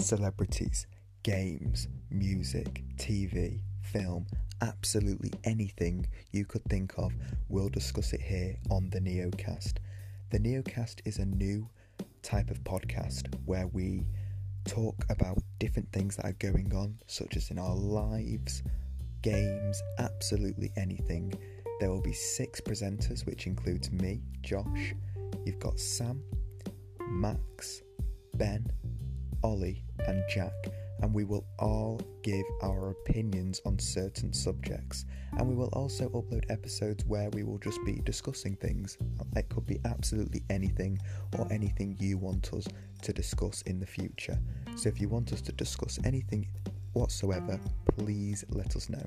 celebrities, games, music, TV, film, absolutely anything you could think of, we'll discuss it here on the Neocast. The Neocast is a new type of podcast where we talk about different things that are going on, such as in our lives, games, absolutely anything. There will be six presenters, which includes me, Josh. You've got Sam, Max, Ben, Ollie, and Jack, and we will all give our opinions on certain subjects. And we will also upload episodes where we will just be discussing things. It could be absolutely anything or anything you want us to discuss in the future. So if you want us to discuss anything whatsoever, please let us know.